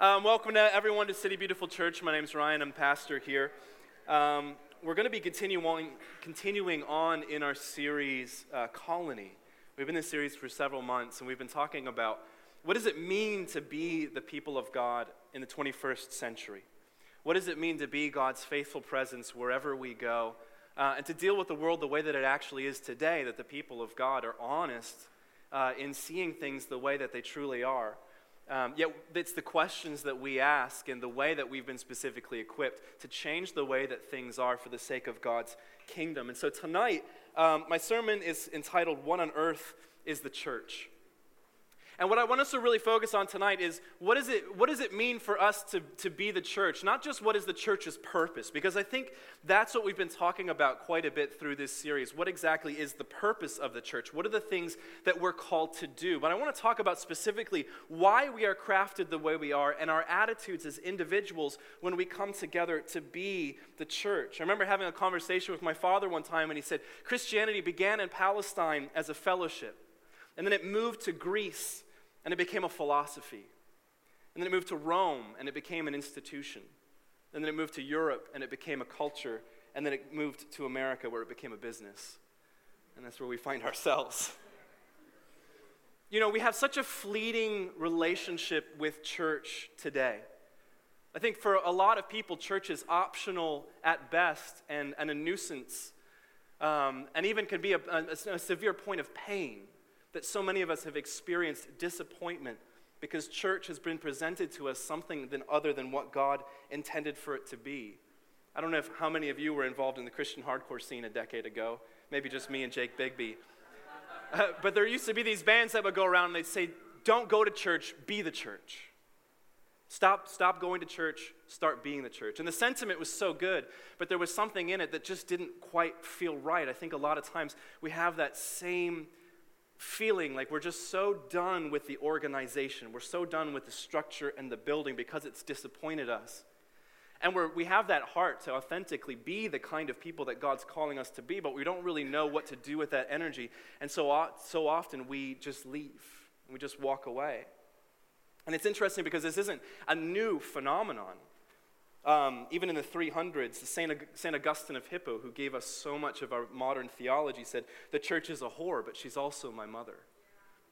Um, welcome to everyone to City Beautiful Church. My name is Ryan. I'm pastor here. Um, we're going to be continuing, continuing on in our series, uh, Colony. We've been in this series for several months, and we've been talking about what does it mean to be the people of God in the 21st century? What does it mean to be God's faithful presence wherever we go? Uh, and to deal with the world the way that it actually is today, that the people of God are honest uh, in seeing things the way that they truly are. Um, yet it's the questions that we ask and the way that we've been specifically equipped to change the way that things are for the sake of God's kingdom. And so tonight, um, my sermon is entitled One on Earth is the Church. And what I want us to really focus on tonight is what, is it, what does it mean for us to, to be the church? Not just what is the church's purpose, because I think that's what we've been talking about quite a bit through this series. What exactly is the purpose of the church? What are the things that we're called to do? But I want to talk about specifically why we are crafted the way we are and our attitudes as individuals when we come together to be the church. I remember having a conversation with my father one time, and he said Christianity began in Palestine as a fellowship, and then it moved to Greece and it became a philosophy. And then it moved to Rome, and it became an institution. And then it moved to Europe, and it became a culture. And then it moved to America, where it became a business. And that's where we find ourselves. You know, we have such a fleeting relationship with church today. I think for a lot of people, church is optional at best and, and a nuisance, um, and even can be a, a, a severe point of pain that so many of us have experienced disappointment because church has been presented to us something than other than what God intended for it to be. I don't know if, how many of you were involved in the Christian hardcore scene a decade ago. Maybe just me and Jake Bigby. Uh, but there used to be these bands that would go around and they'd say, Don't go to church, be the church. Stop, stop going to church, start being the church. And the sentiment was so good, but there was something in it that just didn't quite feel right. I think a lot of times we have that same feeling like we're just so done with the organization. We're so done with the structure and the building because it's disappointed us. And we're, we have that heart to authentically be the kind of people that God's calling us to be, but we don't really know what to do with that energy. And so, so often we just leave, we just walk away. And it's interesting because this isn't a new phenomenon. Um, even in the 300s, St. St. Augustine of Hippo, who gave us so much of our modern theology, said, The church is a whore, but she's also my mother.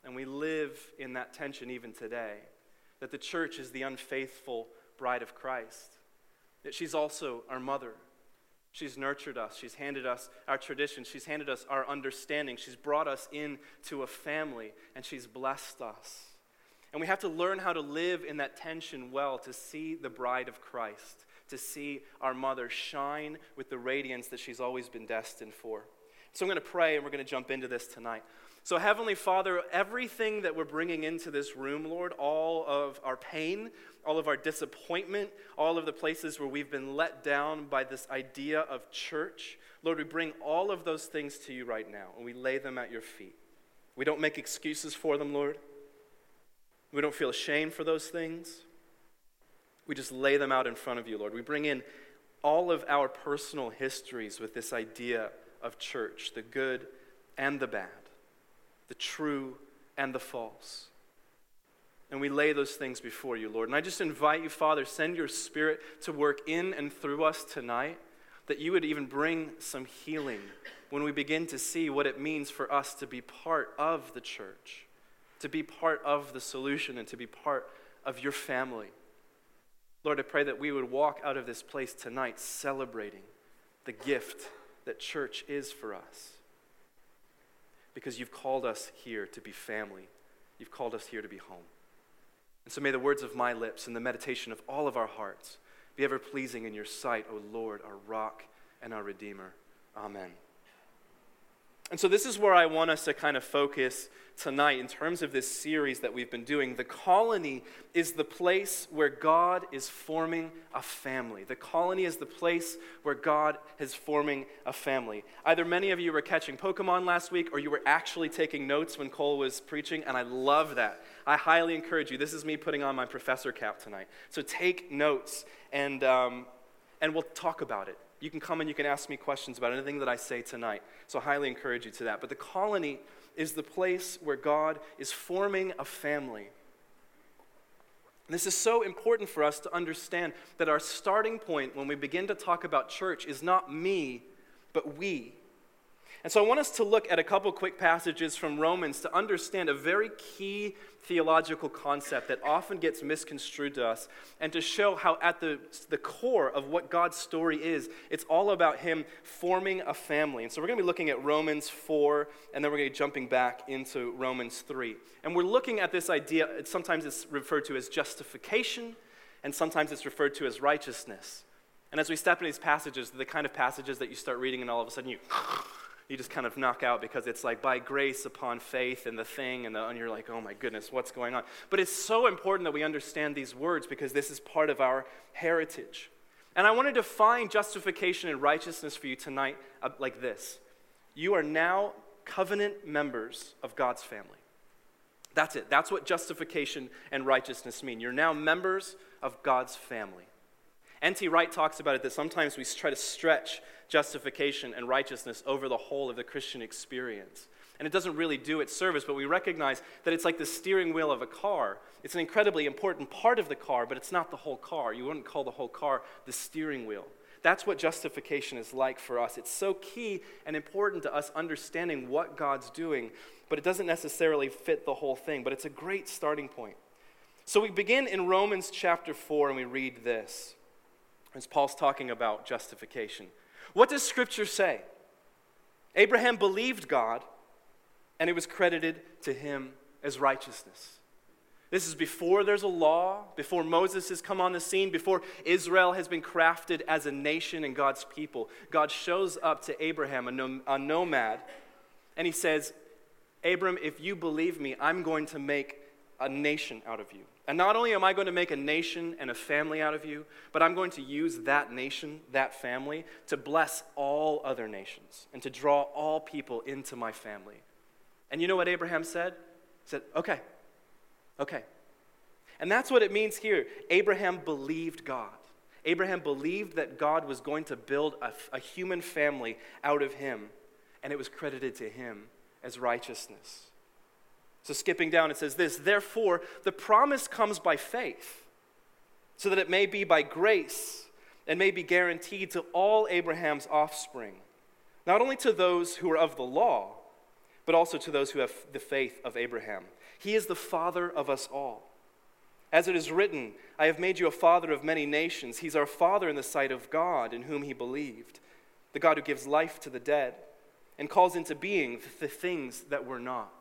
And we live in that tension even today that the church is the unfaithful bride of Christ, that she's also our mother. She's nurtured us. She's handed us our tradition. She's handed us our understanding. She's brought us into a family, and she's blessed us. And we have to learn how to live in that tension well to see the bride of Christ, to see our mother shine with the radiance that she's always been destined for. So I'm going to pray and we're going to jump into this tonight. So, Heavenly Father, everything that we're bringing into this room, Lord, all of our pain, all of our disappointment, all of the places where we've been let down by this idea of church, Lord, we bring all of those things to you right now and we lay them at your feet. We don't make excuses for them, Lord. We don't feel ashamed for those things. We just lay them out in front of you, Lord. We bring in all of our personal histories with this idea of church the good and the bad, the true and the false. And we lay those things before you, Lord. And I just invite you, Father, send your spirit to work in and through us tonight, that you would even bring some healing when we begin to see what it means for us to be part of the church to be part of the solution and to be part of your family. Lord, I pray that we would walk out of this place tonight celebrating the gift that church is for us. Because you've called us here to be family, you've called us here to be home. And so may the words of my lips and the meditation of all of our hearts be ever pleasing in your sight, O Lord, our rock and our Redeemer. Amen. And so, this is where I want us to kind of focus tonight in terms of this series that we've been doing. The colony is the place where God is forming a family. The colony is the place where God is forming a family. Either many of you were catching Pokemon last week or you were actually taking notes when Cole was preaching, and I love that. I highly encourage you. This is me putting on my professor cap tonight. So, take notes and, um, and we'll talk about it. You can come and you can ask me questions about anything that I say tonight. So I highly encourage you to that. But the colony is the place where God is forming a family. This is so important for us to understand that our starting point when we begin to talk about church is not me, but we. And so I want us to look at a couple quick passages from Romans to understand a very key theological concept that often gets misconstrued to us and to show how, at the, the core of what God's story is, it's all about Him forming a family. And so we're going to be looking at Romans 4, and then we're going to be jumping back into Romans 3. And we're looking at this idea, sometimes it's referred to as justification, and sometimes it's referred to as righteousness. And as we step into these passages, the kind of passages that you start reading, and all of a sudden you you just kind of knock out because it's like by grace upon faith and the thing, and, the, and you're like, oh my goodness, what's going on? But it's so important that we understand these words because this is part of our heritage. And I want to define justification and righteousness for you tonight uh, like this You are now covenant members of God's family. That's it. That's what justification and righteousness mean. You're now members of God's family. N.T. Wright talks about it that sometimes we try to stretch justification and righteousness over the whole of the Christian experience. And it doesn't really do its service, but we recognize that it's like the steering wheel of a car. It's an incredibly important part of the car, but it's not the whole car. You wouldn't call the whole car the steering wheel. That's what justification is like for us. It's so key and important to us understanding what God's doing, but it doesn't necessarily fit the whole thing, but it's a great starting point. So we begin in Romans chapter 4 and we read this as Paul's talking about justification. What does Scripture say? Abraham believed God, and it was credited to him as righteousness. This is before there's a law, before Moses has come on the scene, before Israel has been crafted as a nation and God's people. God shows up to Abraham, a, nom- a nomad, and he says, Abram, if you believe me, I'm going to make a nation out of you. And not only am I going to make a nation and a family out of you, but I'm going to use that nation, that family, to bless all other nations and to draw all people into my family. And you know what Abraham said? He said, Okay, okay. And that's what it means here. Abraham believed God. Abraham believed that God was going to build a, a human family out of him, and it was credited to him as righteousness. So, skipping down, it says this Therefore, the promise comes by faith, so that it may be by grace and may be guaranteed to all Abraham's offspring, not only to those who are of the law, but also to those who have the faith of Abraham. He is the father of us all. As it is written, I have made you a father of many nations. He's our father in the sight of God, in whom he believed, the God who gives life to the dead and calls into being the things that were not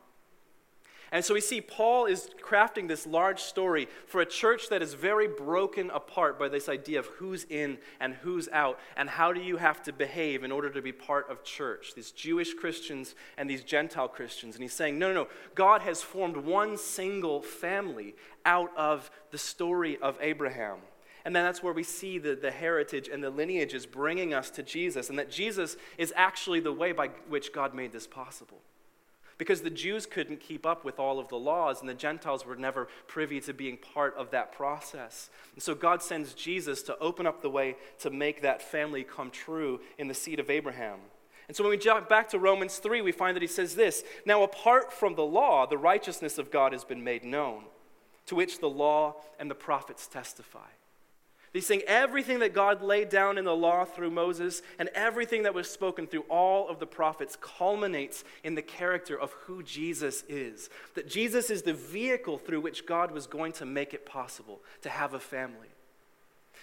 and so we see Paul is crafting this large story for a church that is very broken apart by this idea of who's in and who's out, and how do you have to behave in order to be part of church, these Jewish Christians and these Gentile Christians. And he's saying, no, no, no, God has formed one single family out of the story of Abraham. And then that's where we see the, the heritage and the lineages bringing us to Jesus, and that Jesus is actually the way by which God made this possible because the Jews couldn't keep up with all of the laws, and the Gentiles were never privy to being part of that process. And so God sends Jesus to open up the way to make that family come true in the seed of Abraham. And so when we jump back to Romans 3, we find that he says this Now, apart from the law, the righteousness of God has been made known, to which the law and the prophets testify. He's saying everything that God laid down in the law through Moses and everything that was spoken through all of the prophets culminates in the character of who Jesus is. That Jesus is the vehicle through which God was going to make it possible to have a family.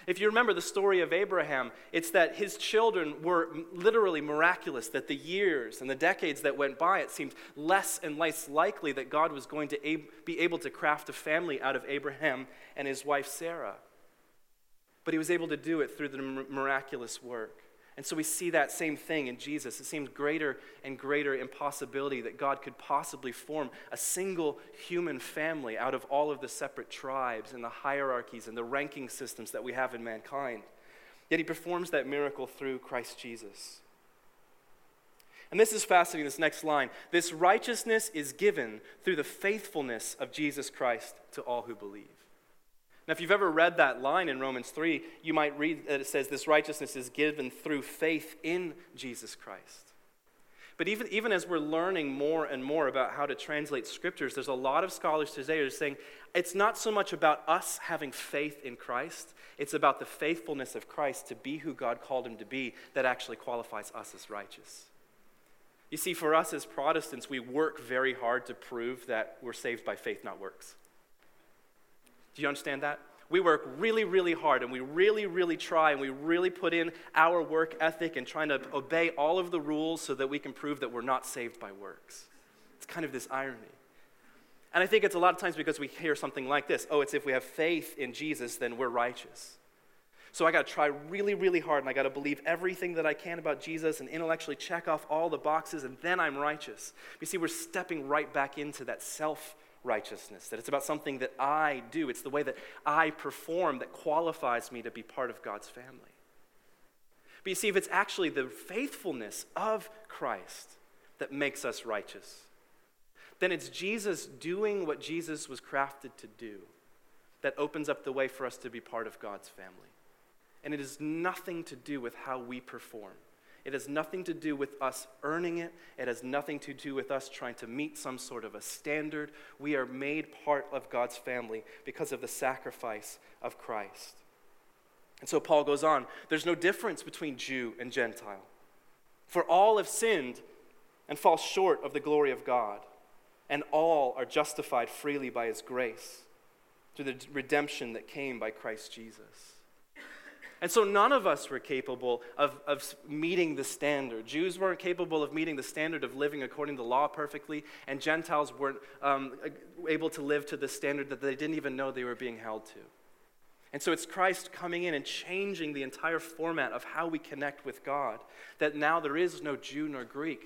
If you remember the story of Abraham, it's that his children were literally miraculous, that the years and the decades that went by, it seemed less and less likely that God was going to be able to craft a family out of Abraham and his wife Sarah. But he was able to do it through the miraculous work. And so we see that same thing in Jesus. It seems greater and greater impossibility that God could possibly form a single human family out of all of the separate tribes and the hierarchies and the ranking systems that we have in mankind. Yet he performs that miracle through Christ Jesus. And this is fascinating, this next line. This righteousness is given through the faithfulness of Jesus Christ to all who believe. Now, if you've ever read that line in Romans 3, you might read that it says this righteousness is given through faith in Jesus Christ. But even, even as we're learning more and more about how to translate scriptures, there's a lot of scholars today who are saying it's not so much about us having faith in Christ, it's about the faithfulness of Christ to be who God called him to be that actually qualifies us as righteous. You see, for us as Protestants, we work very hard to prove that we're saved by faith, not works. Do you understand that? We work really, really hard and we really, really try and we really put in our work ethic and trying to obey all of the rules so that we can prove that we're not saved by works. It's kind of this irony. And I think it's a lot of times because we hear something like this oh, it's if we have faith in Jesus, then we're righteous. So I got to try really, really hard and I got to believe everything that I can about Jesus and intellectually check off all the boxes and then I'm righteous. You see, we're stepping right back into that self righteousness, that it's about something that I do. It's the way that I perform that qualifies me to be part of God's family. But you see, if it's actually the faithfulness of Christ that makes us righteous, then it's Jesus doing what Jesus was crafted to do that opens up the way for us to be part of God's family. And it has nothing to do with how we perform. It has nothing to do with us earning it. It has nothing to do with us trying to meet some sort of a standard. We are made part of God's family because of the sacrifice of Christ. And so Paul goes on there's no difference between Jew and Gentile. For all have sinned and fall short of the glory of God, and all are justified freely by his grace through the redemption that came by Christ Jesus. And so none of us were capable of, of meeting the standard. Jews weren't capable of meeting the standard of living according to the law perfectly, and Gentiles weren't um, able to live to the standard that they didn't even know they were being held to. And so it's Christ coming in and changing the entire format of how we connect with God. That now there is no Jew nor Greek,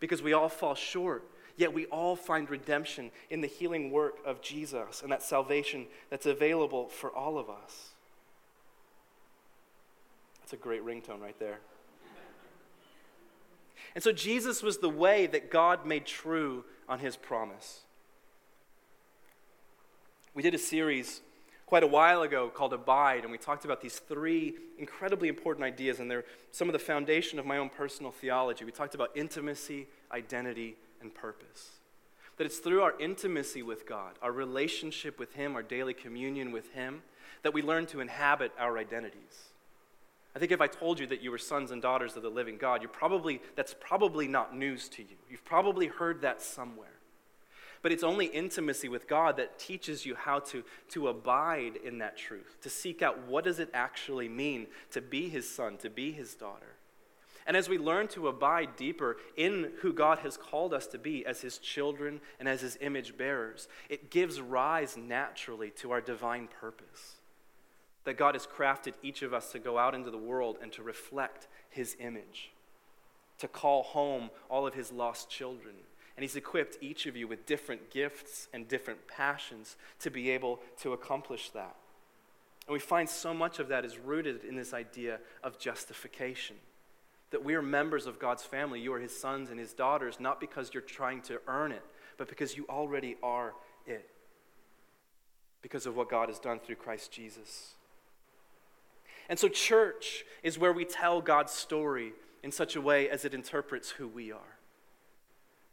because we all fall short. Yet we all find redemption in the healing work of Jesus and that salvation that's available for all of us. That's a great ringtone right there. And so Jesus was the way that God made true on his promise. We did a series quite a while ago called Abide, and we talked about these three incredibly important ideas, and they're some of the foundation of my own personal theology. We talked about intimacy, identity, and purpose. That it's through our intimacy with God, our relationship with Him, our daily communion with Him, that we learn to inhabit our identities. I think if I told you that you were sons and daughters of the living God, you probably, that's probably not news to you. You've probably heard that somewhere. But it's only intimacy with God that teaches you how to, to abide in that truth, to seek out what does it actually mean to be his son, to be his daughter. And as we learn to abide deeper in who God has called us to be as his children and as his image bearers, it gives rise naturally to our divine purpose that God has crafted each of us to go out into the world and to reflect his image, to call home all of his lost children. And he's equipped each of you with different gifts and different passions to be able to accomplish that. And we find so much of that is rooted in this idea of justification. That we are members of God's family. You are his sons and his daughters, not because you're trying to earn it, but because you already are it. Because of what God has done through Christ Jesus. And so, church is where we tell God's story in such a way as it interprets who we are.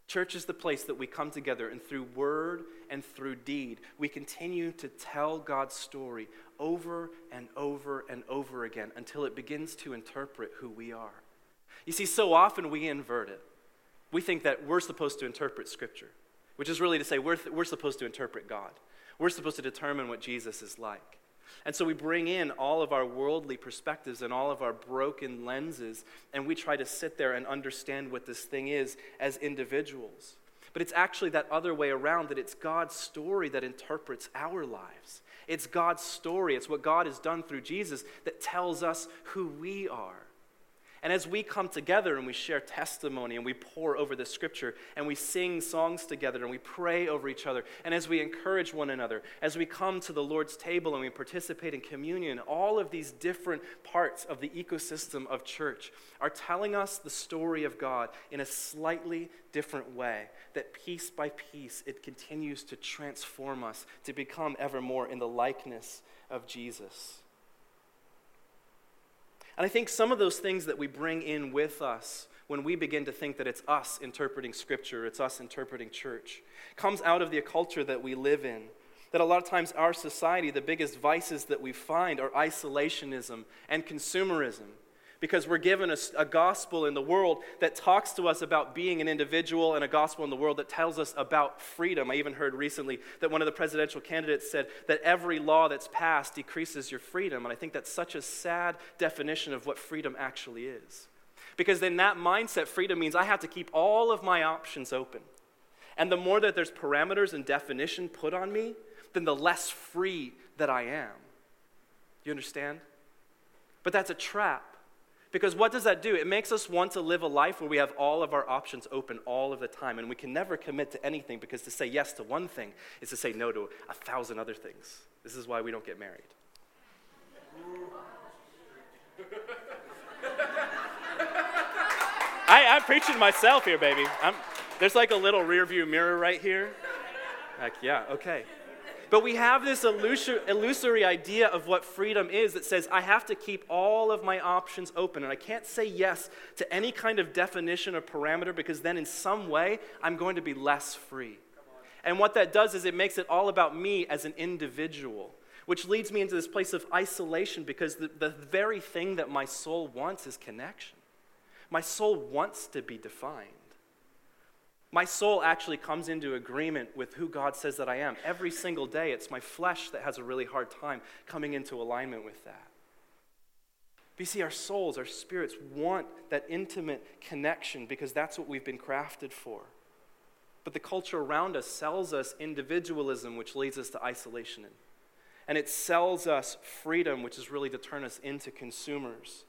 Church is the place that we come together, and through word and through deed, we continue to tell God's story over and over and over again until it begins to interpret who we are. You see, so often we invert it. We think that we're supposed to interpret Scripture, which is really to say we're, th- we're supposed to interpret God. We're supposed to determine what Jesus is like. And so we bring in all of our worldly perspectives and all of our broken lenses, and we try to sit there and understand what this thing is as individuals. But it's actually that other way around that it's God's story that interprets our lives. It's God's story, it's what God has done through Jesus that tells us who we are. And as we come together and we share testimony and we pore over the scripture and we sing songs together and we pray over each other, and as we encourage one another, as we come to the Lord's table and we participate in communion, all of these different parts of the ecosystem of church are telling us the story of God in a slightly different way. That piece by piece, it continues to transform us to become ever more in the likeness of Jesus. And I think some of those things that we bring in with us when we begin to think that it's us interpreting Scripture, it's us interpreting church, comes out of the culture that we live in. That a lot of times our society, the biggest vices that we find are isolationism and consumerism because we're given a, a, gospel in the world that talks to us about being an individual and a gospel in the world that tells us about freedom. I even heard recently that one of the presidential candidates said that every law that's passed decreases your freedom. And I think that's such a sad definition of what freedom actually is. Because in that mindset, freedom means I have to keep all of my options open. And the more that there's parameters and definition put on me, then the less free that I am. You understand? But that's a trap because what does that do? It makes us want to live a life where we have all of our options open all of the time, and we can never commit to anything because to say yes to one thing is to say no to a thousand other things. This is why we don't get married. I, I'm preaching to myself here, baby. I'm, there's like a little rear view mirror right here. Like, yeah, okay. But we have this illusory idea of what freedom is that says I have to keep all of my options open and I can't say yes to any kind of definition or parameter because then in some way I'm going to be less free. And what that does is it makes it all about me as an individual, which leads me into this place of isolation because the, the very thing that my soul wants is connection. My soul wants to be defined. My soul actually comes into agreement with who God says that I am. Every single day, it's my flesh that has a really hard time coming into alignment with that. But you see, our souls, our spirits want that intimate connection because that's what we've been crafted for. But the culture around us sells us individualism, which leads us to isolation. And it sells us freedom, which is really to turn us into consumers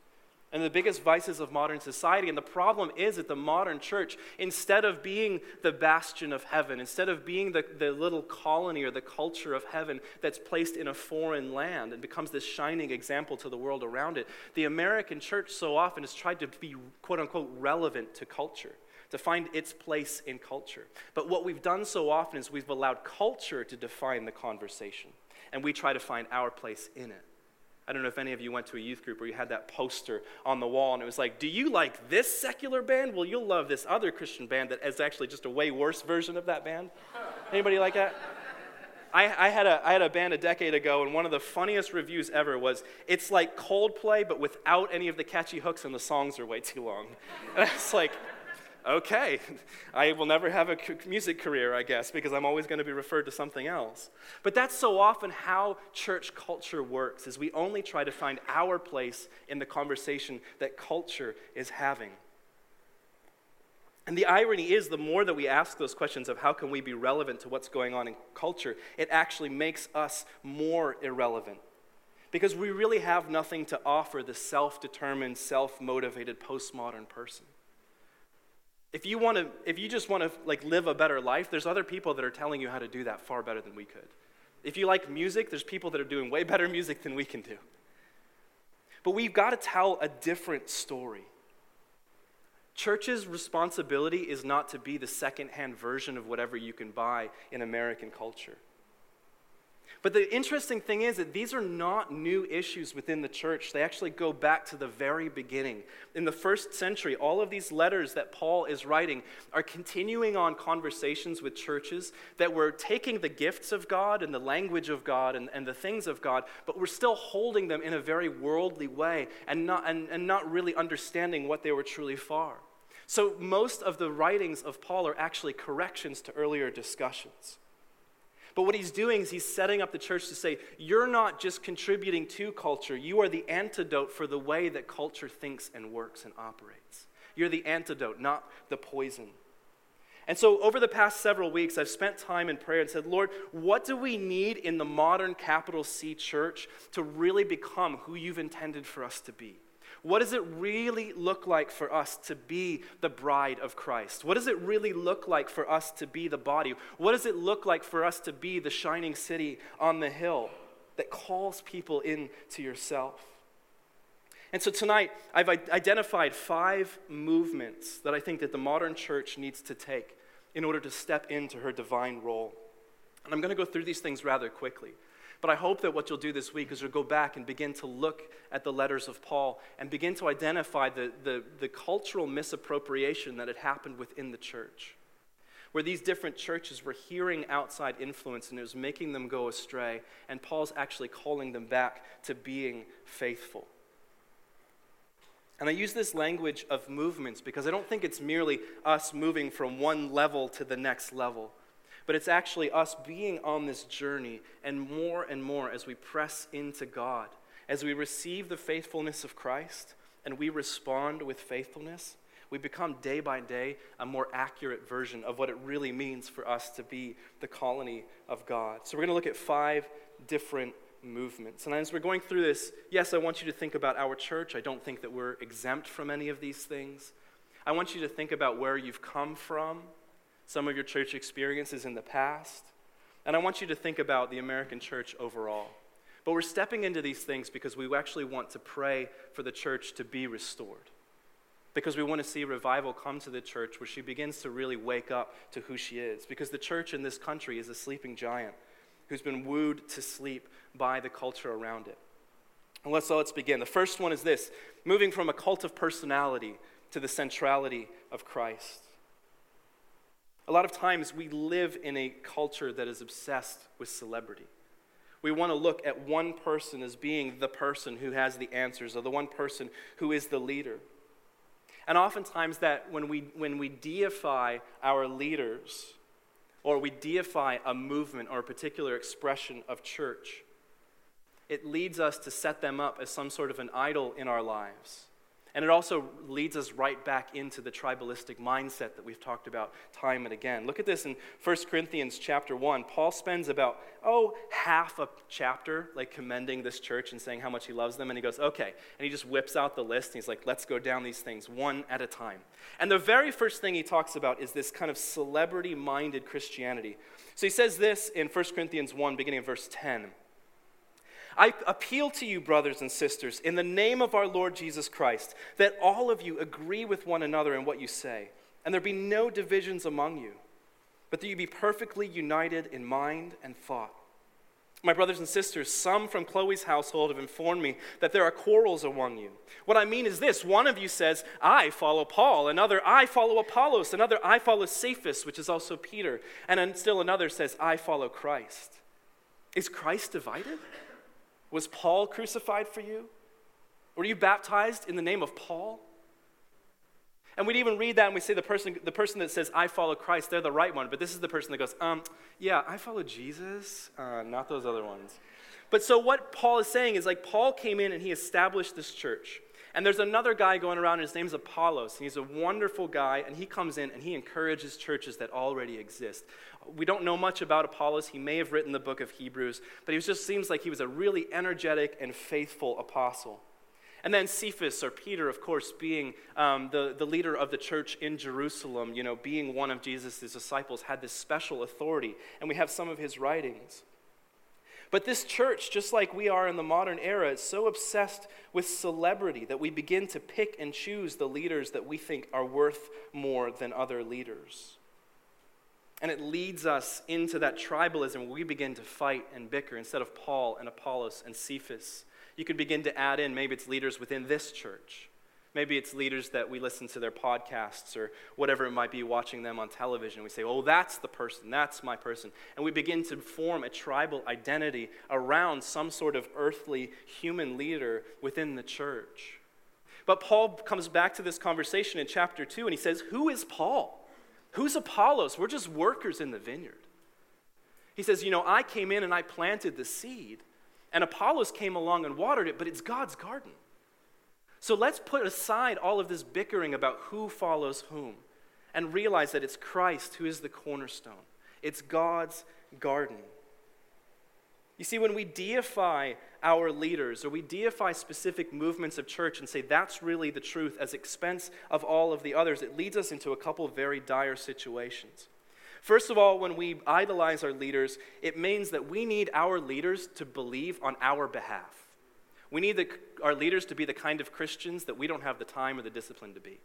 and the biggest vices of modern society. And the problem is that the modern church, instead of being the bastion of heaven, instead of being the, the little colony or the culture of heaven that's placed in a foreign land and becomes this shining example to the world around it, the American church so often has tried to be quote unquote relevant to culture. To find its place in culture. But what we've done so often is we've allowed culture to define the conversation, and we try to find our place in it. I don't know if any of you went to a youth group where you had that poster on the wall and it was like, Do you like this secular band? Well, you'll love this other Christian band that is actually just a way worse version of that band. Anybody like that? I, I, had a, I had a band a decade ago, and one of the funniest reviews ever was it's like Coldplay, but without any of the catchy hooks, and the songs are way too long. And I was like, okay, I will never have a music career, I guess, because I'm always going to be referred to something else. But that's so often how church culture works, is we only try to find our place in the conversation that culture is having. And the irony is, the more that we ask those questions of how can we be relevant to what's going on in culture, it actually makes us more irrelevant. Because we really have nothing to offer the self determined, self motivated postmodern person. If you want to, if you just want to like live a better life, there's other people that are telling you how to do that far better than we could. If you like music, there's people that are doing way better music than we can do. But we've got to tell a different story. Church's responsibility is not to be the secondhand version of whatever you can buy in American culture. But the interesting thing is that these are not new issues within the church. They actually go back to the very beginning. In the first century, all of these letters that Paul is writing are continuing on conversations with churches that were taking the gifts of God and the language of God and, and the things of God, but were still holding them in a very worldly way and not, and, and not really understanding what they were truly for. So most of the writings of Paul are actually corrections to earlier discussions. But what he's doing is he's setting up the church to say, you're not just contributing to culture, you are the antidote for the way that culture thinks and works and operates. You're the antidote, not the poison. And so, over the past several weeks, I've spent time in prayer and said, Lord, what do we need in the modern capital C church to really become who you've intended for us to be? What does it really look like for us to be the bride of Christ? What does it really look like for us to be the body? What does it look like for us to be the shining city on the hill that calls people in to yourself? And so tonight, I've identified five movements that I think that the modern church needs to take in order to step into her divine role. And I'm going to go through these things rather quickly. But I hope that what you'll do this week is you'll go back and begin to look at the letters of Paul and begin to identify the, the, the cultural misappropriation that had happened within the church where these different churches were hearing outside influence and it was making them go astray, and Paul's actually calling them back to being faithful. And I use this language of movements because I don't think it's merely us moving from one level to the next level, but it's actually us being on this journey and more and more as we press into God, as we receive the faithfulness of Christ and we respond with faithfulness we become day by day a more accurate version of what it really means for us to be the colony of God. So, we're going to look at five different movements. And as we're going through this, yes, I want you to think about our church. I don't think that we're exempt from any of these things. I want you to think about where you've come from, some of your church experiences in the past. And I want you to think about the American church overall. But we're stepping into these things because we actually want to pray for the church to be restored because we want to see revival come to the church where she begins to really wake up to who she is. Because the church in this country is a sleeping giant who's been wooed to sleep by the culture around it. And let's, so let's begin. The first one is this moving from a cult of personality to the centrality of Christ. A lot of times we live in a culture that is obsessed with celebrity. We want to look at one person as being the person who has the answers, or the one person who is the leader. And oftentimes, that when we, when we deify our leaders, or we deify a movement or a particular expression of church, it leads us to set them up as some sort of an idol in our lives. And it also leads us right back into the tribalistic mindset that we've talked about time and again. Look at this in 1 Corinthians chapter 1. Paul spends about, oh, half a chapter like commending this church and saying how much he loves them. And he goes, okay. And he just whips out the list and he's like, let's go down these things one at a time. And the very first thing he talks about is this kind of celebrity minded Christianity. So he says this in 1 Corinthians 1, beginning of verse 10. I appeal to you, brothers and sisters, in the name of our Lord Jesus Christ, that all of you agree with one another in what you say, and there be no divisions among you, but that you be perfectly united in mind and thought. My brothers and sisters, some from Chloe's household have informed me that there are quarrels among you. What I mean is this one of you says, I follow Paul, another, I follow Apollos, another, I follow Cephas, which is also Peter, and still another says, I follow Christ. Is Christ divided? Was Paul crucified for you? Were you baptized in the name of Paul? And we'd even read that and we say the person, the person that says, I follow Christ, they're the right one. But this is the person that goes, um, yeah, I follow Jesus, uh, not those other ones. But so what Paul is saying is like Paul came in and he established this church. And there's another guy going around, and his name's Apollos, and he's a wonderful guy, and he comes in and he encourages churches that already exist. We don't know much about Apollos. He may have written the book of Hebrews, but he just seems like he was a really energetic and faithful apostle. And then Cephas, or Peter, of course, being um, the, the leader of the church in Jerusalem, you know, being one of Jesus' disciples, had this special authority. And we have some of his writings. But this church, just like we are in the modern era, is so obsessed with celebrity that we begin to pick and choose the leaders that we think are worth more than other leaders. And it leads us into that tribalism where we begin to fight and bicker instead of Paul and Apollos and Cephas. You could begin to add in maybe it's leaders within this church Maybe it's leaders that we listen to their podcasts or whatever it might be, watching them on television. We say, oh, that's the person, that's my person. And we begin to form a tribal identity around some sort of earthly human leader within the church. But Paul comes back to this conversation in chapter 2 and he says, Who is Paul? Who's Apollos? We're just workers in the vineyard. He says, You know, I came in and I planted the seed, and Apollos came along and watered it, but it's God's garden. So let's put aside all of this bickering about who follows whom and realize that it's Christ who is the cornerstone. It's God's garden. You see, when we deify our leaders or we deify specific movements of church and say that's really the truth as expense of all of the others, it leads us into a couple very dire situations. First of all, when we idolize our leaders, it means that we need our leaders to believe on our behalf. We need the, our leaders to be the kind of Christians that we don't have the time or the discipline to be.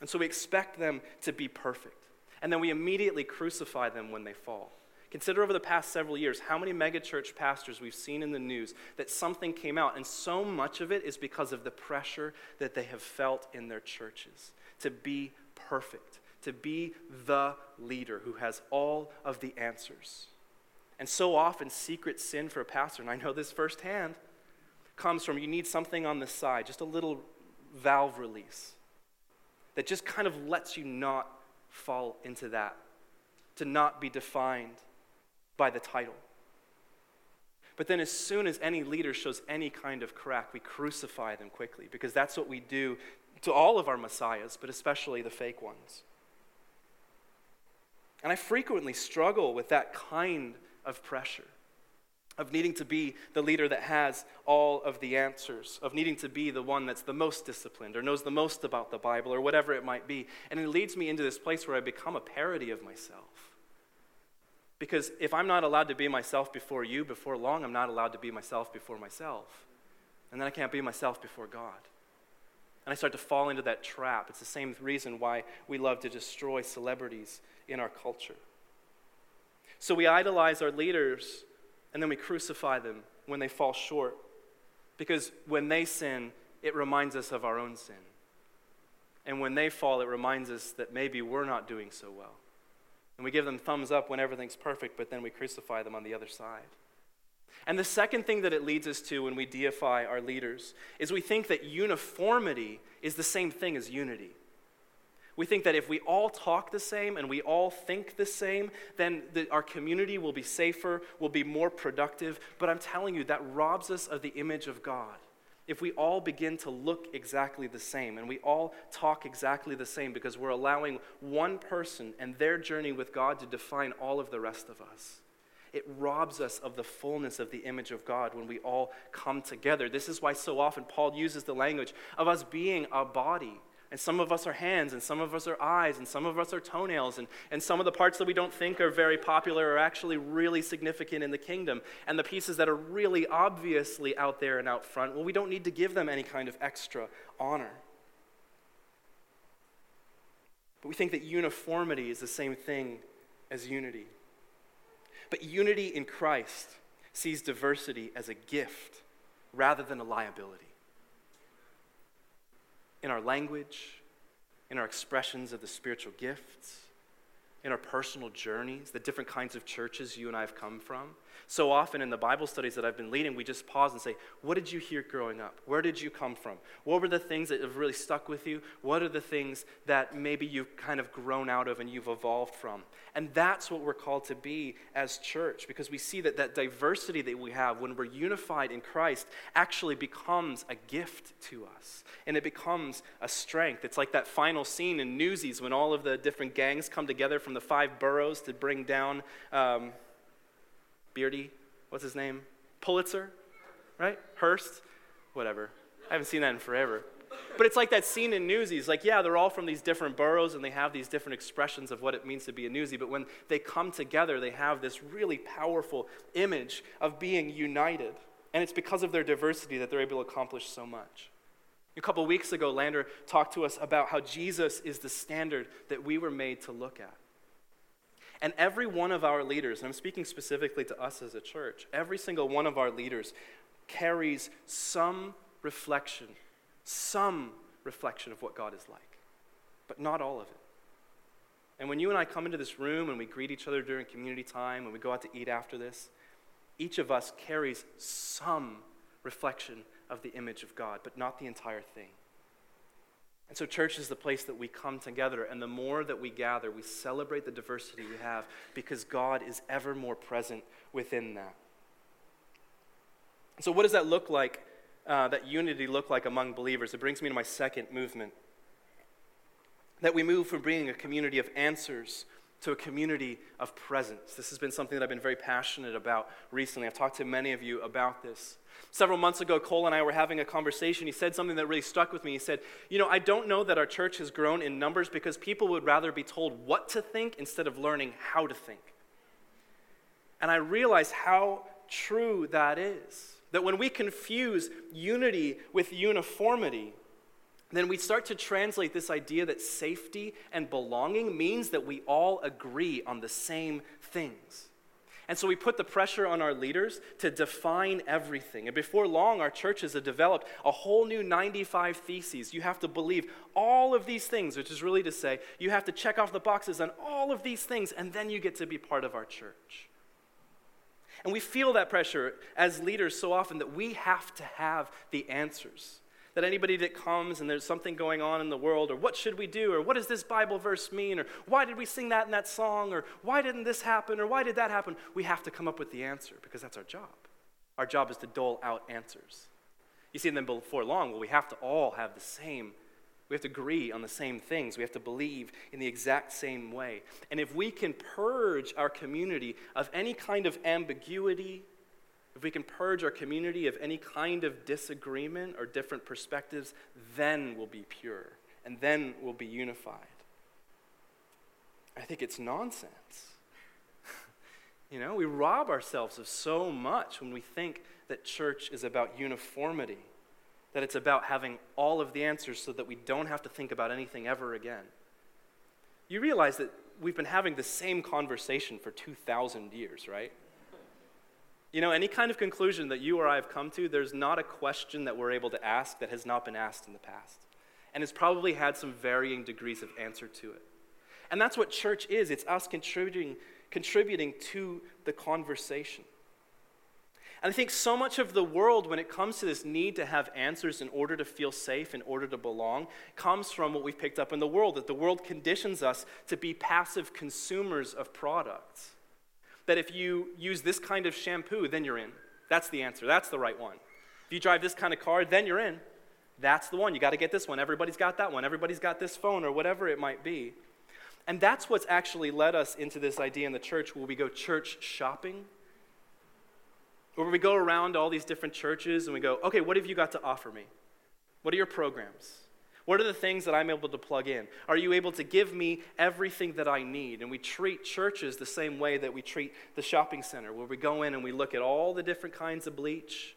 And so we expect them to be perfect. And then we immediately crucify them when they fall. Consider over the past several years how many megachurch pastors we've seen in the news that something came out, and so much of it is because of the pressure that they have felt in their churches to be perfect, to be the leader who has all of the answers. And so often, secret sin for a pastor, and I know this firsthand, comes from you need something on the side, just a little valve release that just kind of lets you not fall into that, to not be defined by the title. But then, as soon as any leader shows any kind of crack, we crucify them quickly because that's what we do to all of our messiahs, but especially the fake ones. And I frequently struggle with that kind of pressure of needing to be the leader that has all of the answers, of needing to be the one that's the most disciplined or knows the most about the Bible or whatever it might be. And it leads me into this place where I become a parody of myself. Because if I'm not allowed to be myself before you, before long, I'm not allowed to be myself before myself. And then I can't be myself before God. And I start to fall into that trap. It's the same reason why we love to destroy celebrities in our culture. So we idolize our leaders and then we crucify them when they fall short. Because when they sin, it reminds us of our own sin. And when they fall, it reminds us that maybe we're not doing so well. And we give them thumbs up when everything's perfect, but then we crucify them on the other side. And the second thing that it leads us to when we deify our leaders is we think that uniformity is the same thing as unity. We think that if we all talk the same and we all think the same, then the, our community will be safer, will be more productive. But I'm telling you, that robs us of the image of God. If we all begin to look exactly the same and we all talk exactly the same because we're allowing one person and their journey with God to define all of the rest of us, it robs us of the fullness of the image of God when we all come together. This is why so often Paul uses the language of us being a body and some of us are hands, and some of us are eyes, and some of us are toenails, and, and some of the parts that we don't think are very popular are actually really significant in the kingdom. And the pieces that are really obviously out there and out front, well, we don't need to give them any kind of extra honor. But we think that uniformity is the same thing as unity. But unity in Christ sees diversity as a gift rather than a liability in our language, in our expressions of the spiritual gifts, in our personal journeys, the different kinds of churches you and I have come from. So often in the Bible studies that I've been leading, we just pause and say, What did you hear growing up? Where did you come from? What were the things that have really stuck with you? What are the things that maybe you've kind of grown out of and you've evolved from? And that's what we're called to be as church because we see that that diversity that we have when we're unified in Christ actually becomes a gift to us and it becomes a strength. It's like that final scene in Newsies when all of the different gangs come together from the five boroughs to bring down. Um, Beardy, what's his name? Pulitzer, right? Hearst, whatever. I haven't seen that in forever. But it's like that scene in Newsies. Like, yeah, they're all from these different boroughs and they have these different expressions of what it means to be a newsie. But when they come together, they have this really powerful image of being united. And it's because of their diversity that they're able to accomplish so much. A couple weeks ago, Lander talked to us about how Jesus is the standard that we were made to look at. And every one of our leaders, and I'm speaking specifically to us as a church, every single one of our leaders carries some reflection, some reflection of what God is like, but not all of it. And when you and I come into this room and we greet each other during community time, when we go out to eat after this, each of us carries some reflection of the image of God, but not the entire thing. And so, church is the place that we come together, and the more that we gather, we celebrate the diversity we have because God is ever more present within that. So, what does that look like, uh, that unity look like among believers? It brings me to my second movement. That we move from being a community of answers to a community of presence. This has been something that I've been very passionate about recently. I've talked to many of you about this. Several months ago, Cole and I were having a conversation. He said something that really stuck with me. He said, You know, I don't know that our church has grown in numbers because people would rather be told what to think instead of learning how to think. And I realized how true that is. That when we confuse unity with uniformity, then we start to translate this idea that safety and belonging means that we all agree on the same things. And so we put the pressure on our leaders to define everything. And before long, our churches have developed a whole new 95 theses. You have to believe all of these things, which is really to say, you have to check off the boxes on all of these things, and then you get to be part of our church. And we feel that pressure as leaders so often that we have to have the answers that anybody that comes and there's something going on in the world, or what should we do, or what does this Bible verse mean, or why did we sing that in that song, or why didn't this happen, or why did that happen, we have to come up with the answer because that's our job. Our job is to dole out answers. You see, and then before long, well, we have to all have the same. We have to agree on the same things. We have to believe in the exact same way. And if we can purge our community of any kind of ambiguity, if we can purge our community of any kind of disagreement or different perspectives, then we'll be pure and then we'll be unified. I think it's nonsense. you know, we rob ourselves of so much when we think that church is about uniformity, that it's about having all of the answers so that we don't have to think about anything ever again. You realize that we've been having the same conversation for 2,000 years, right? You know, any kind of conclusion that you or I have come to, there's not a question that we're able to ask that has not been asked in the past. And it's probably had some varying degrees of answer to it. And that's what church is it's us contributing, contributing to the conversation. And I think so much of the world, when it comes to this need to have answers in order to feel safe, in order to belong, comes from what we've picked up in the world that the world conditions us to be passive consumers of products that if you use this kind of shampoo, then you're in. That's the answer. That's the right one. If you drive this kind of car, then you're in. That's the one. You got to get this one. Everybody's got that one. Everybody's got this phone or whatever it might be. And that's what's actually led us into this idea in the church where we go church shopping. Where we go around all these different churches and we go, okay, what have you got to offer me? What are your programs? What are the things that I'm able to plug in? Are you able to give me everything that I need? And we treat churches the same way that we treat the shopping center, where we go in and we look at all the different kinds of bleach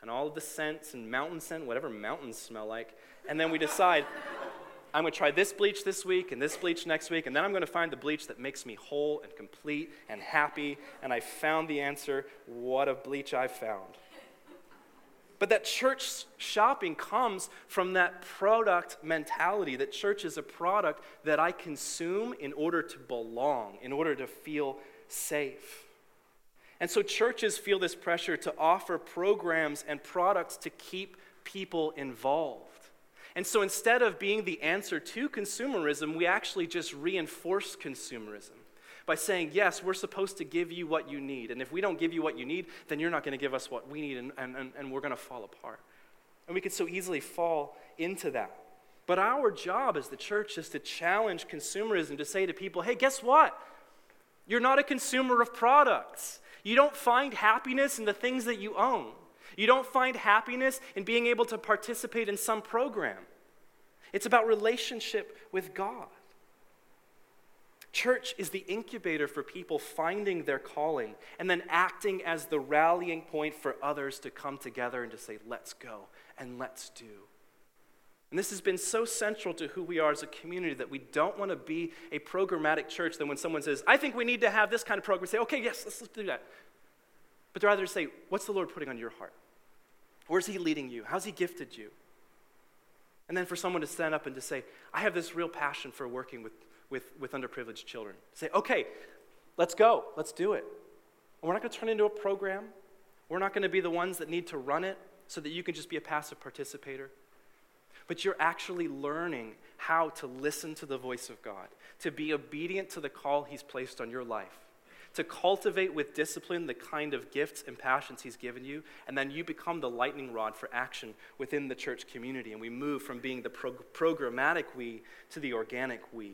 and all of the scents and mountain scent, whatever mountains smell like, and then we decide, I'm going to try this bleach this week and this bleach next week, and then I'm going to find the bleach that makes me whole and complete and happy, and I found the answer. What a bleach I found. But that church shopping comes from that product mentality that church is a product that I consume in order to belong, in order to feel safe. And so churches feel this pressure to offer programs and products to keep people involved. And so instead of being the answer to consumerism, we actually just reinforce consumerism by saying, Yes, we're supposed to give you what you need. And if we don't give you what you need, then you're not going to give us what we need, and, and, and we're going to fall apart. And we could so easily fall into that. But our job as the church is to challenge consumerism, to say to people, hey, guess what? You're not a consumer of products. You don't find happiness in the things that you own. You don't find happiness in being able to participate in some program. It's about relationship with God. Church is the incubator for people finding their calling and then acting as the rallying point for others to come together and to say, let's go and let's do. And this has been so central to who we are as a community that we don't want to be a programmatic church that when someone says, I think we need to have this kind of program, say, okay, yes, let's, do that. But rather say, what's the Lord putting on your heart? Where's He leading you? How's He gifted you? And then for someone to stand up and to say, I have this real passion for working with with, with underprivileged children. Say, okay, let's go, let's do it. And we're not going to turn it into a program. We're not going to be the ones that need to run it so that you can just be a passive participator. But you're actually learning how to listen to the voice of God, to be obedient to the call He's placed on your life, to cultivate with discipline the kind of gifts and passions He's given you, and then you become the lightning rod for action within the church community. And we move from being the pro- programmatic we to the organic we.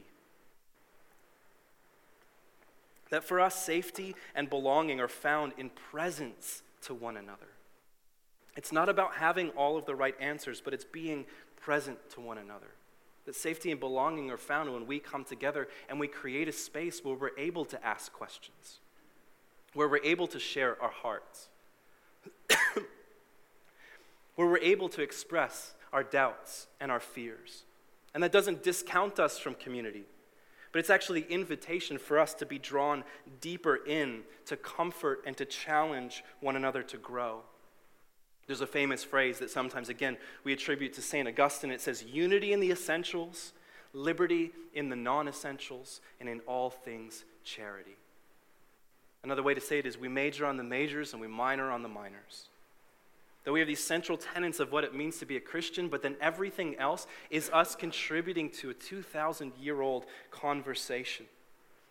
That for us, safety and belonging are found in presence to one another. It's not about having all of the right answers, but it's being present to one another. That safety and belonging are found when we come together and we create a space where we're able to ask questions, where we're able to share our hearts, where we're able to express our doubts and our fears. And that doesn't discount us from community, but it's actually invitation for us to be drawn deeper in, to comfort and to challenge one another to grow. There's a famous phrase that sometimes, again, we attribute to St. Augustine. It says, Unity in the essentials, liberty in the non essentials, and in all things, charity. Another way to say it is we major on the majors and we minor on the minors. That we have these central tenets of what it means to be a Christian, but then everything else is us contributing to a 2,000 year old conversation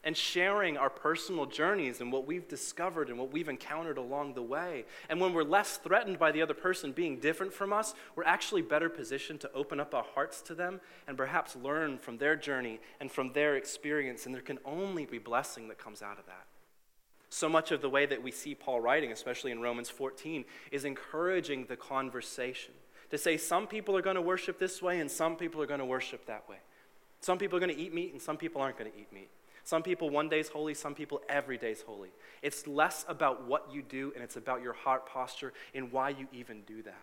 and sharing our personal journeys and what we've discovered and what we've encountered along the way. And when we're less threatened by the other person being different from us, we're actually better positioned to open up our hearts to them and perhaps learn from their journey and from their experience. And there can only be blessing that comes out of that. So much of the way that we see Paul writing, especially in Romans 14, is encouraging the conversation. To say some people are going to worship this way and some people are going to worship that way. Some people are going to eat meat and some people aren't going to eat meat. Some people one day's holy, some people every day's holy. It's less about what you do and it's about your heart posture and why you even do that.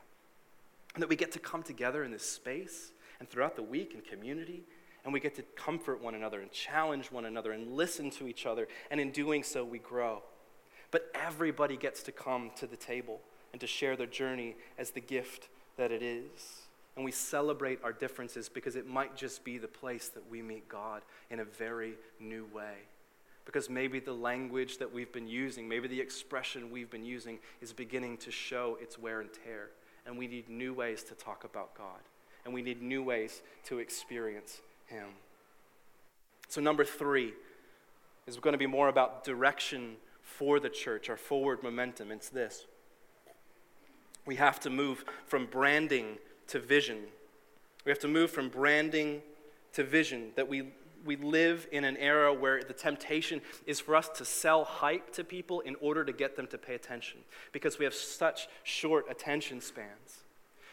And that we get to come together in this space and throughout the week in community and we get to comfort one another and challenge one another and listen to each other. And in doing so, we grow. But everybody gets to come to the table and to share their journey as the gift that it is. And we celebrate our differences because it might just be the place that we meet God in a very new way. Because maybe the language that we've been using, maybe the expression we've been using is beginning to show its wear and tear. And we need new ways to talk about God. And we need new ways to experience him. So, number three is going to be more about direction for the church, our forward momentum. It's this we have to move from branding to vision. We have to move from branding to vision, that we, we live in an era where the temptation is for us to sell hype to people in order to get them to pay attention because we have such short attention spans.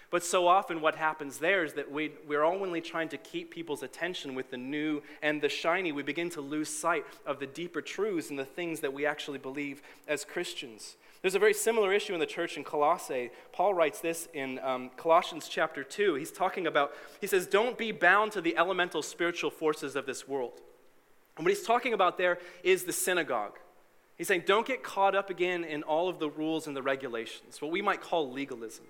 But so often, what happens there is that we, we're only trying to keep people's attention with the new and the shiny. We begin to lose sight of the deeper truths and the things that we actually believe as Christians. There's a very similar issue in the church in Colossae. Paul writes this in um, Colossians chapter 2. He's talking about, he says, Don't be bound to the elemental spiritual forces of this world. And what he's talking about there is the synagogue. He's saying, Don't get caught up again in all of the rules and the regulations, what we might call legalism.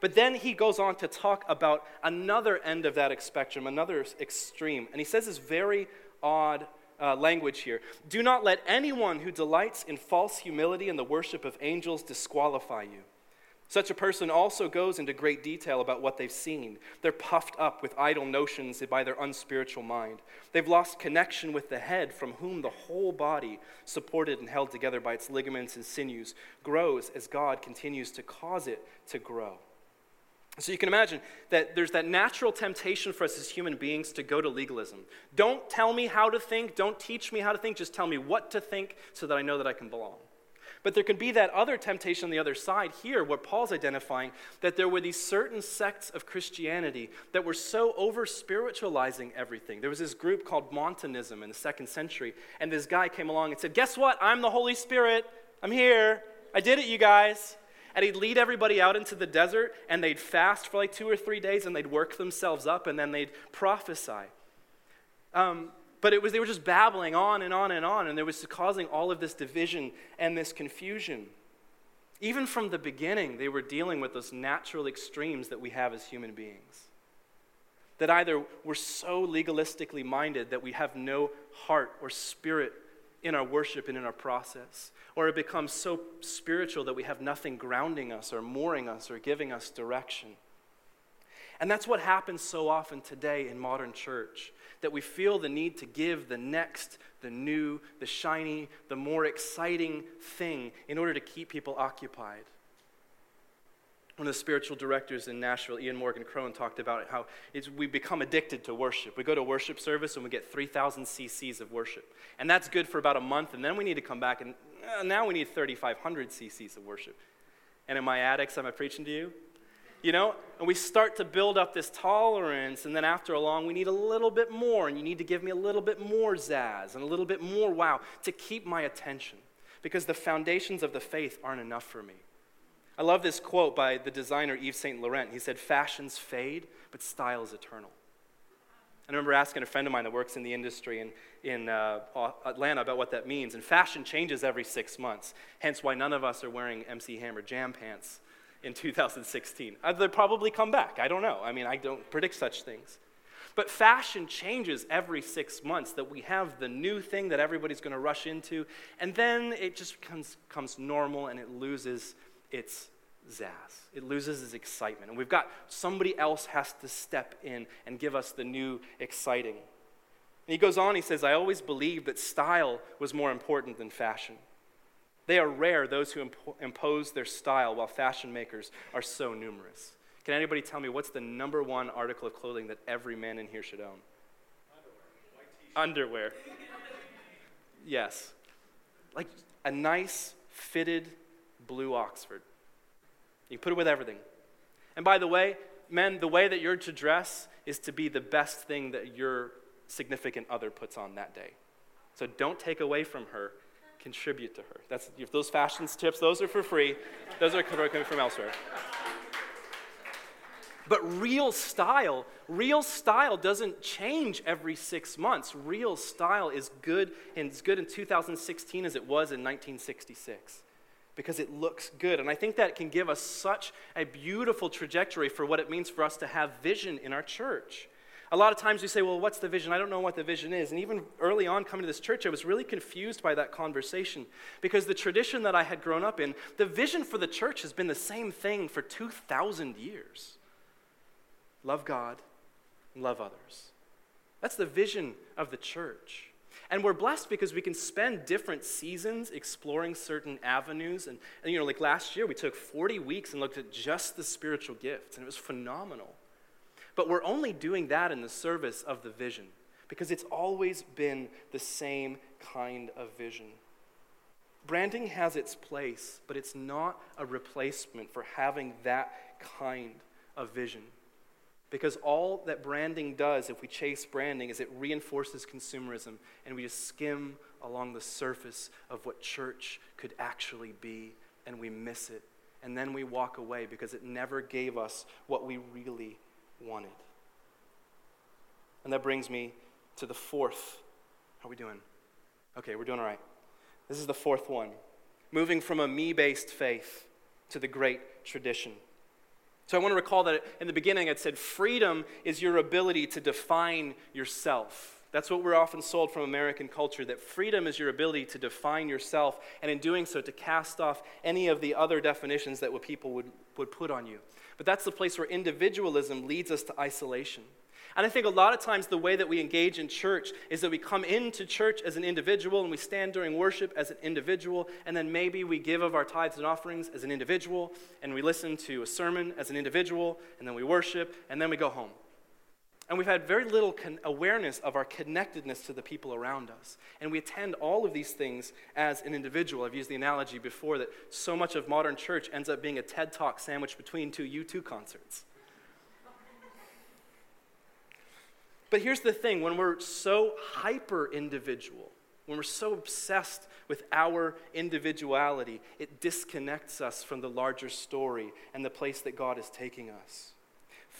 But then he goes on to talk about another end of that spectrum, another extreme. And he says this very odd uh, language here. Do not let anyone who delights in false humility and the worship of angels disqualify you. Such a person also goes into great detail about what they've seen. They're puffed up with idle notions by their unspiritual mind. They've lost connection with the head, from whom the whole body, supported and held together by its ligaments and sinews, grows as God continues to cause it to grow. So you can imagine that there's that natural temptation for us as human beings to go to legalism. Don't tell me how to think, don't teach me how to think, just tell me what to think so that I know that I can belong. But there can be that other temptation on the other side here, where Paul's identifying that there were these certain sects of Christianity that were so over spiritualizing everything. There was this group called Montanism in the second century, and this guy came along and said, Guess what? I'm the Holy Spirit. I'm here. I did it, you guys. And he'd lead everybody out into the desert, and they'd fast for like two or three days, and they'd work themselves up, and then they'd prophesy. Um, but it was, they were just babbling on and on and on, and there was causing all of this division and this confusion. Even from the beginning, they were dealing with those natural extremes that we have as human beings. That either we're so legalistically minded that we have no heart or spirit in our worship and in our process, or it becomes so spiritual that we have nothing grounding us or mooring us or giving us direction. And that's what happens so often today in modern church that we feel the need to give the next, the new, the shiny, the more exciting thing in order to keep people occupied. One of the spiritual directors in Nashville, Ian Morgan Cron, talked about how we become addicted to worship. We go to worship service and we get 3,000 cc's of worship. And that's good for about a month, and then we need to come back and uh, now we need 3,500 cc's of worship. And am I addicts? Am I preaching to you? You know, and we start to build up this tolerance, and then after a long, we need a little bit more, and you need to give me a little bit more zazz and a little bit more wow to keep my attention because the foundations of the faith aren't enough for me. I love this quote by the designer Yves Saint Laurent. He said, Fashions fade, but style is eternal. I remember asking a friend of mine that works in the industry in, in uh, Atlanta about what that means. And fashion changes every six months, hence why none of us are wearing MC Hammer jam pants in 2016. Uh, they'll probably come back. I don't know. I mean, I don't predict such things. But fashion changes every six months, that we have the new thing that everybody's going to rush into, and then it just becomes, becomes normal and it loses its zazz. It loses its excitement. And we've got somebody else has to step in and give us the new exciting. And he goes on, he says, I always believed that style was more important than fashion. They are rare, those who impo- impose their style, while fashion makers are so numerous. Can anybody tell me what's the number one article of clothing that every man in here should own? Underwear. Underwear. yes. Like a nice, fitted blue Oxford. You put it with everything. And by the way, men, the way that you're to dress is to be the best thing that your significant other puts on that day. So don't take away from her, contribute to her. That's those fashion tips, those are for free. Those are coming from elsewhere. But real style, real style doesn't change every six months. Real style is good and as good in 2016 as it was in 1966 because it looks good. And I think that can give us such a beautiful trajectory for what it means for us to have vision in our church. A lot of times we say, well, what's the vision? I don't know what the vision is. And even early on coming to this church, I was really confused by that conversation because the tradition that I had grown up in, the vision for the church has been the same thing for 2,000 years love God, and love others. That's the vision of the church. And we're blessed because we can spend different seasons exploring certain avenues. And, and, you know, like last year, we took 40 weeks and looked at just the spiritual gifts, and it was phenomenal. But we're only doing that in the service of the vision because it's always been the same kind of vision. Branding has its place, but it's not a replacement for having that kind of vision. Because all that branding does, if we chase branding, is it reinforces consumerism and we just skim along the surface of what church could actually be and we miss it. And then we walk away because it never gave us what we really wanted. And that brings me to the fourth. How are we doing? Okay, we're doing all right. This is the fourth one moving from a me based faith to the great tradition. So I want to recall that in the beginning I said freedom is your ability to define yourself. That's what we're often sold from American culture that freedom is your ability to define yourself, and in doing so, to cast off any of the other definitions that people would, would put on you. But that's the place where individualism leads us to isolation. And I think a lot of times the way that we engage in church is that we come into church as an individual and we stand during worship as an individual, and then maybe we give of our tithes and offerings as an individual, and we listen to a sermon as an individual, and then we worship, and then we go home. And we've had very little con- awareness of our connectedness to the people around us. And we attend all of these things as an individual. I've used the analogy before that so much of modern church ends up being a TED Talk sandwiched between two U2 concerts. But here's the thing when we're so hyper individual, when we're so obsessed with our individuality, it disconnects us from the larger story and the place that God is taking us.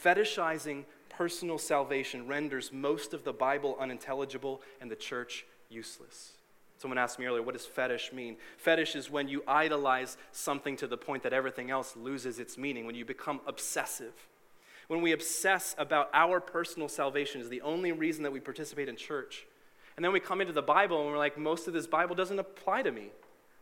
Fetishizing personal salvation renders most of the Bible unintelligible and the church useless. Someone asked me earlier, what does fetish mean? Fetish is when you idolize something to the point that everything else loses its meaning, when you become obsessive when we obsess about our personal salvation is the only reason that we participate in church. And then we come into the Bible and we're like, most of this Bible doesn't apply to me.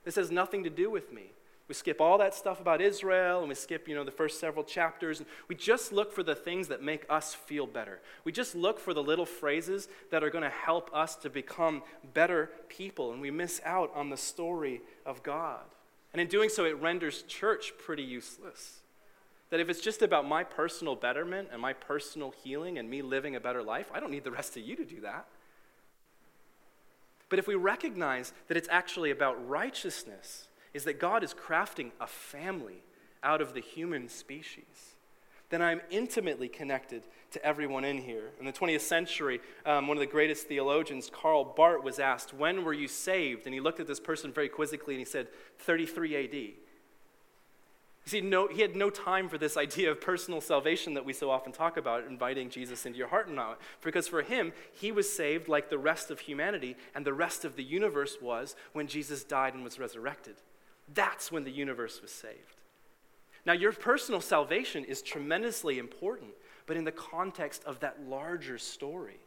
This has nothing to do with me. We skip all that stuff about Israel and we skip, you know, the first several chapters. And we just look for the things that make us feel better. We just look for the little phrases that are going to help us to become better people. And we miss out on the story of God. And in doing so, it renders church pretty useless. That if it's just about my personal betterment and my personal healing and me living a better life, I don't need the rest of you to do that. But if we recognize that it's actually about righteousness, is that God is crafting a family out of the human species, then I'm intimately connected to everyone in here. In the 20th century, um, one of the greatest theologians, Karl Barth, was asked, When were you saved? And he looked at this person very quizzically and he said, 33 AD. See, no, he had no time for this idea of personal salvation that we so often talk about, inviting Jesus into your heart and not. Because for him, he was saved like the rest of humanity and the rest of the universe was when Jesus died and was resurrected. That's when the universe was saved. Now, your personal salvation is tremendously important, but in the context of that larger story.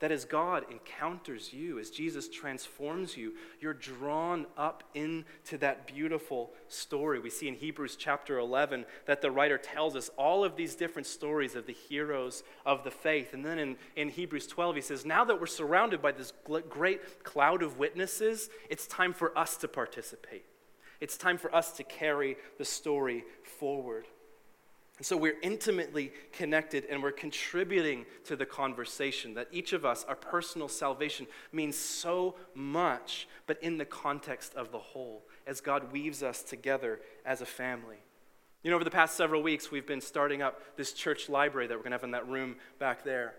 That as God encounters you, as Jesus transforms you, you're drawn up into that beautiful story. We see in Hebrews chapter 11 that the writer tells us all of these different stories of the heroes of the faith. And then in, in Hebrews 12, he says, Now that we're surrounded by this great cloud of witnesses, it's time for us to participate. It's time for us to carry the story forward. And so we're intimately connected and we're contributing to the conversation that each of us, our personal salvation, means so much, but in the context of the whole, as God weaves us together as a family. You know, over the past several weeks, we've been starting up this church library that we're going to have in that room back there.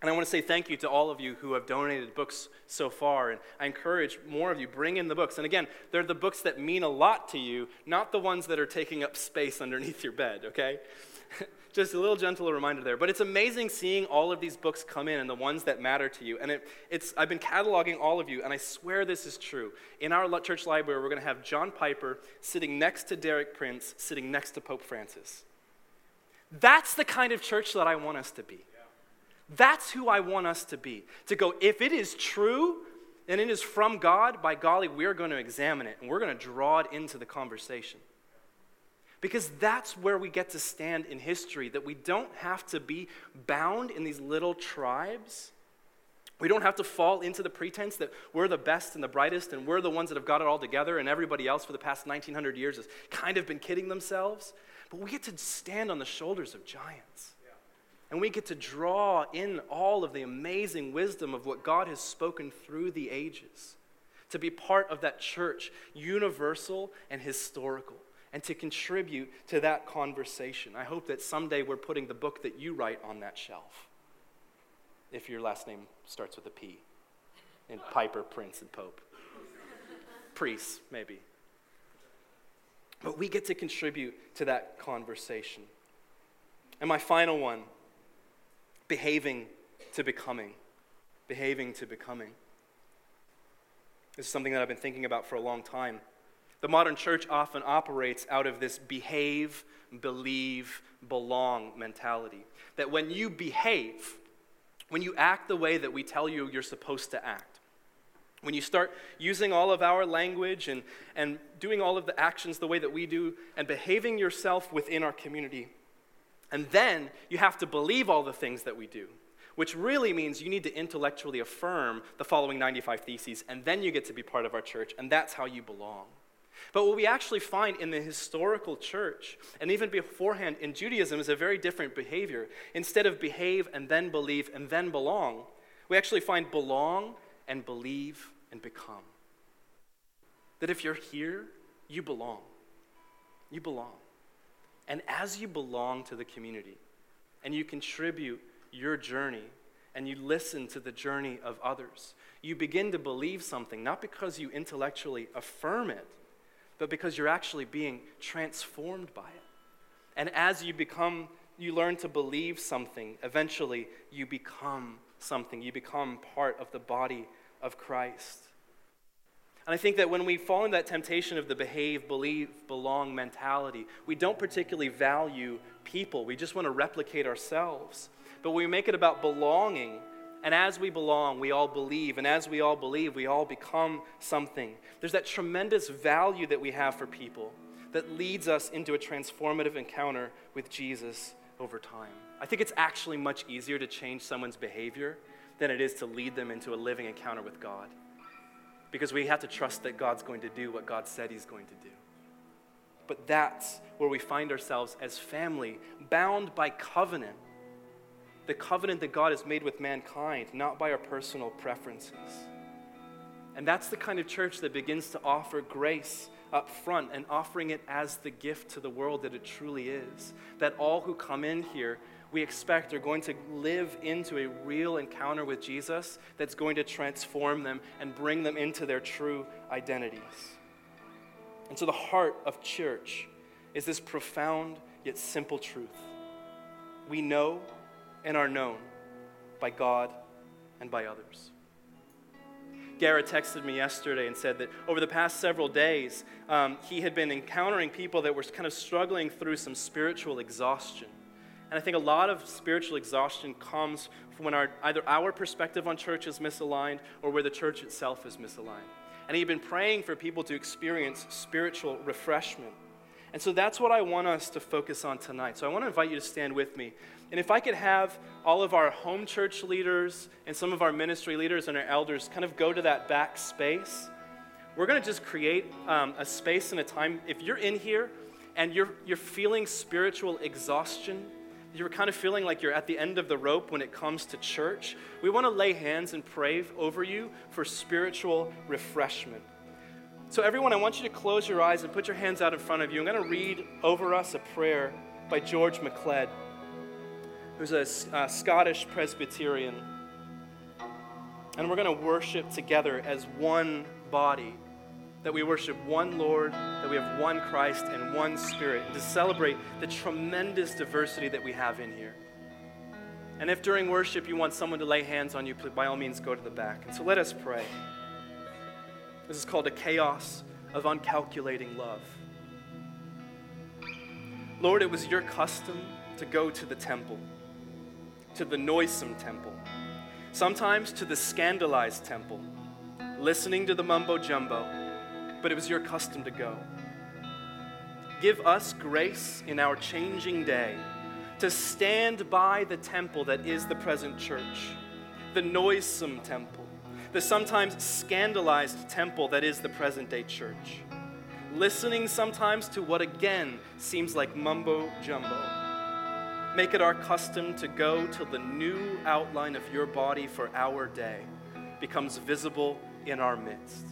And I want to say thank you to all of you who have donated books so far. And I encourage more of you, bring in the books. And again, they're the books that mean a lot to you, not the ones that are taking up space underneath your bed, okay? Just a little gentle reminder there. But it's amazing seeing all of these books come in and the ones that matter to you. And it, it's, I've been cataloging all of you, and I swear this is true. In our church library, we're going to have John Piper sitting next to Derek Prince, sitting next to Pope Francis. That's the kind of church that I want us to be. That's who I want us to be. To go, if it is true and it is from God, by golly, we're going to examine it and we're going to draw it into the conversation. Because that's where we get to stand in history, that we don't have to be bound in these little tribes. We don't have to fall into the pretense that we're the best and the brightest and we're the ones that have got it all together and everybody else for the past 1900 years has kind of been kidding themselves. But we get to stand on the shoulders of giants. And we get to draw in all of the amazing wisdom of what God has spoken through the ages, to be part of that church, universal and historical, and to contribute to that conversation. I hope that someday we're putting the book that you write on that shelf, if your last name starts with a P, in Piper, Prince, and Pope. Priests, maybe. But we get to contribute to that conversation. And my final one behaving to becoming. Behaving to becoming. This is something that I've been thinking about for a long time. The modern church often operates out of this behave, believe, belong mentality. That when you behave, when you act the way that we tell you you're supposed to act, when you start using all of our language and, and doing all of the actions the way that we do and behaving yourself within our community, and then you have to believe all the things that we do, which really means you need to intellectually affirm the following 95 theses, and then you get to be part of our church, and that's how you belong. But what we actually find in the historical church, and even beforehand in Judaism, is a very different behavior. Instead of behave and then believe and then belong, we actually find belong and believe and become. That if you're here, you belong. You belong. And as you belong to the community and you contribute your journey and you listen to the journey of others, you begin to believe something, not because you intellectually affirm it, but because you're actually being transformed by it. And as you become, you learn to believe something, eventually you become something. You become part of the body of Christ. And I think that when we fall into that temptation of the behave, believe, belong mentality, we don't particularly value people. We just want to replicate ourselves. But we make it about belonging, and as we belong, we all believe. And as we all believe, we all become something. There's that tremendous value that we have for people that leads us into a transformative encounter with Jesus over time. I think it's actually much easier to change someone's behavior than it is to lead them into a living encounter with God because we have to trust that God's going to do what God said He's going to do. But that's where we find ourselves as family, bound by covenant. The covenant that God has made with mankind, not by our personal preferences. And that's the kind of church that begins to offer grace up front and offering it as the gift to the world that it truly is. That all who come in here we expect are going to live into a real encounter with Jesus that's going to transform them and bring them into their true identities. And so, the heart of church is this profound yet simple truth we know and are known by God and by others. Garrett texted me yesterday and said that over the past several days, um, he had been encountering people that were kind of struggling through some spiritual exhaustion. And I think a lot of spiritual exhaustion comes from when our, either our perspective on church is misaligned or where the church itself is misaligned. And he'd been praying for people to experience spiritual refreshment. And so that's what I want us to focus on tonight. So I want to invite you to stand with me. And if I could have all of our home church leaders and some of our ministry leaders and our elders kind of go to that back space, we're going to just create um, a space and a time. If you're in here and you're, you're feeling spiritual exhaustion, you're kind of feeling like you're at the end of the rope when it comes to church, we want to lay hands and pray over you for spiritual refreshment. So, everyone, I want you to close your eyes and put your hands out in front of you. I'm going to read over us a prayer by George MacLeod, who's a, a Scottish Presbyterian. And we're going to worship together as one body, that we worship one Lord, that we have one Christ and one Spirit, and to celebrate the tremendous diversity that we have in here. And if during worship you want someone to lay hands on you, by all means go to the back. And so let us pray. This is called a chaos of uncalculating love. Lord, it was your custom to go to the temple, to the noisome temple, sometimes to the scandalized temple, listening to the mumbo jumbo, but it was your custom to go. Give us grace in our changing day to stand by the temple that is the present church, the noisome temple the sometimes scandalized temple that is the present day church. Listening sometimes to what again seems like mumbo jumbo. Make it our custom to go till the new outline of your body for our day becomes visible in our midst.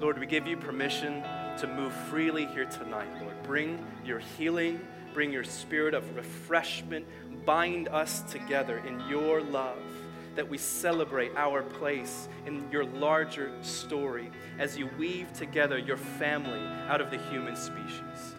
Lord, we give you permission to move freely here tonight, Lord. Bring your healing, bring your spirit of refreshment, bind us together in your love that we celebrate our place in your larger story as you weave together your family out of the human species.